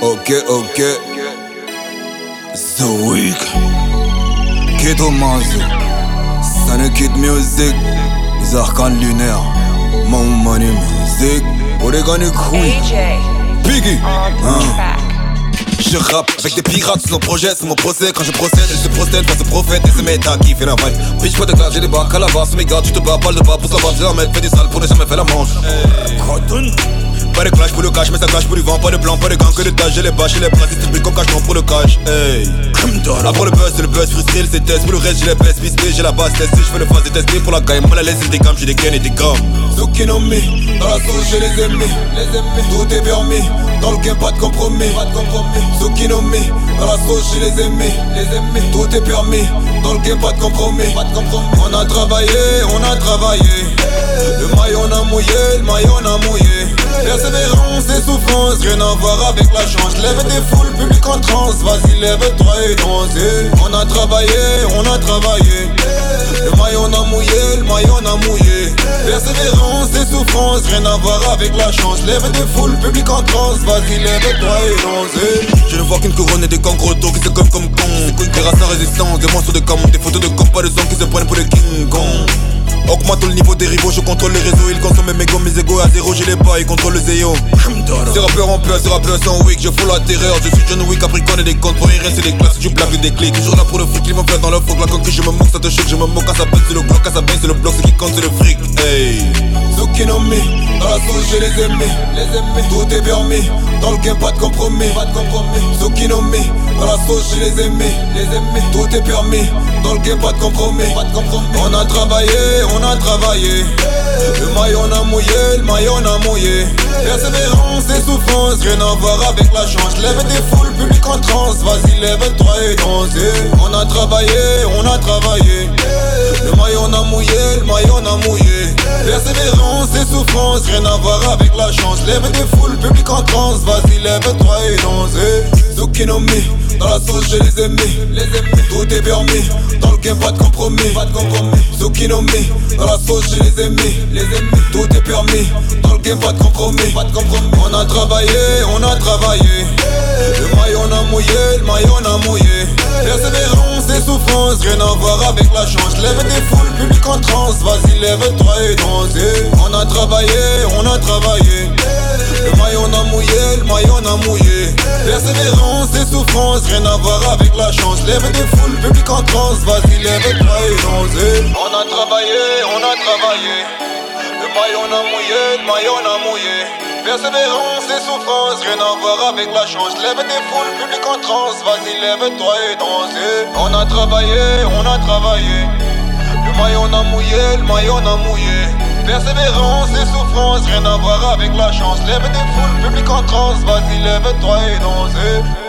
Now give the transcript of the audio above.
Ok, ok. The Week. Keto mazu. Sana Kid Music. Zarkan Lunaire. Mon Money Music. Oregonic Queen. Biggie. Huh. Je rappe avec des pirates sous son projet, c'est mon procès. Quand je procède, elle se prosterne face au prophète Et c'est méta qui fait la vibe Bitch, pas de glace, j'ai des bacs à la base. Mes gars, tu te bats, pas de bas pour savoir. J'ai la mettre, fais du sale pour ne jamais faire la manche. Cotton Pas de clash pour le cash, mais ça cache pour du vent. Pas de plan, pas de gang, que de tâches. J'ai les bâches, j'ai les bras, c'est comme cash, non pour le cash. Hey. Avant le buzz, c'est le buzz, frustré, c'est test. Pour le reste, j'ai les baisses, pisté, j'ai la base Testé, je fais le phase et testé pour la gagne. Mal à l'aise, c'est des gammes, j'ai des gains et des gommes Zucchinomi, dans la sauce, j'ai les aimés. Les aimés, tout est permis Dans le game, pas de compromis. Pas de compromis. Zucchinomi, dans la sauce, les aimés. Les aimés, tout est permis. Dans le game, pas de compromis. Pas de compromis. On a travaillé, on a travaillé. Le maillot a mouillé, le maillot a mouillé. Persévérance et souffrance, rien à voir avec la chance. Lève des foules, public en transe. Vas-y, lève-toi et dansez On a travaillé, on a travaillé. Le maillot a mouillé, le maillot a mouillé. Persévérance rien à voir avec la chance. Lève des foules, public en transe Vas-y, lève-toi et Je ne vois qu'une couronne et des kangourous qui se coffrent comme con. Terrasse sans résistance, des monstres de com Des photos de com, pas de sang qui se prennent pour des King Kong Augmente le niveau des rivaux, je contrôle les réseaux, ils consomment mes mégots, mes égos à zéro, j'ai les bas, ils contrôlent le zéo. Ces rappeurs en peur, ces rappeurs sans wick, je fous la terreur, je suis John Wick, Capricorne et des comptes pour y rester des classes, du blague et des clics. Toujours là pour le fric, ils vont faire dans leur froc, la conquête, je me moque, ça te choque, je me moque, quand ça pète, c'est le bloc, quand ça baigne, c'est le bloc, ce qui compte, c'est le fric. Hey, Zucchinomi, dans la sauce, j'ai les aimés, les aimés, tout est permis, dans le game, pas de compromis, pas de compromis. Dans la sauce, j'ai les aimés, les aimés, tout est permis, dans le game, pas de compromis, pas de compromis. On a travaillé, on a travaillé, le maillot on a mouillé, le maillot on a mouillé. Persévérance et souffrance, rien à voir avec la chance. Lève des foules, public en transe, vas-y, lève-toi et dansez. On a travaillé, on a travaillé, le maillot on a mouillé, le maillot on a mouillé. Persévérance et souffrance, rien à voir avec la chance. Lève des foules, public en transe, vas-y, lève-toi et Zucchinomi, dans la sauce, j'ai les aimés, tout est permis. Dans le game, pas de compromis, pas de compromis. Zucchinomi, dans la sauce, j'ai les aimés, les tout est permis. Dans le game, pas de compromis, pas de compromis. On a travaillé, on a travaillé. Le maillot on a mouillé, le maillot on a mouillé. Persévérance et souffrance, rien à voir avec la chance. Lève des foules, public en transe, vas-y, lève-toi et dansez. On a travaillé, on a travaillé. Le maillot on a mouillé, le maillot on a mouillé. Persévérance et souffrance, rien à voir avec la chance. Lève des foules, public en transe, vas-y, lève-toi et dansez. On a travaillé, on a travaillé. Le maillot on a mouillé, le maillot on a mouillé. Persévérance et souffrance, rien à voir avec la chance. Lève des foules, public en transe, vas-y, lève-toi et dansez. On a travaillé, on a travaillé. Le maillot on a mouillé, le maillot on a mouillé. Persévérance et souffrance, rien à voir avec la chance. Lève des foules, transe, vas-y, lève-toi et dansez.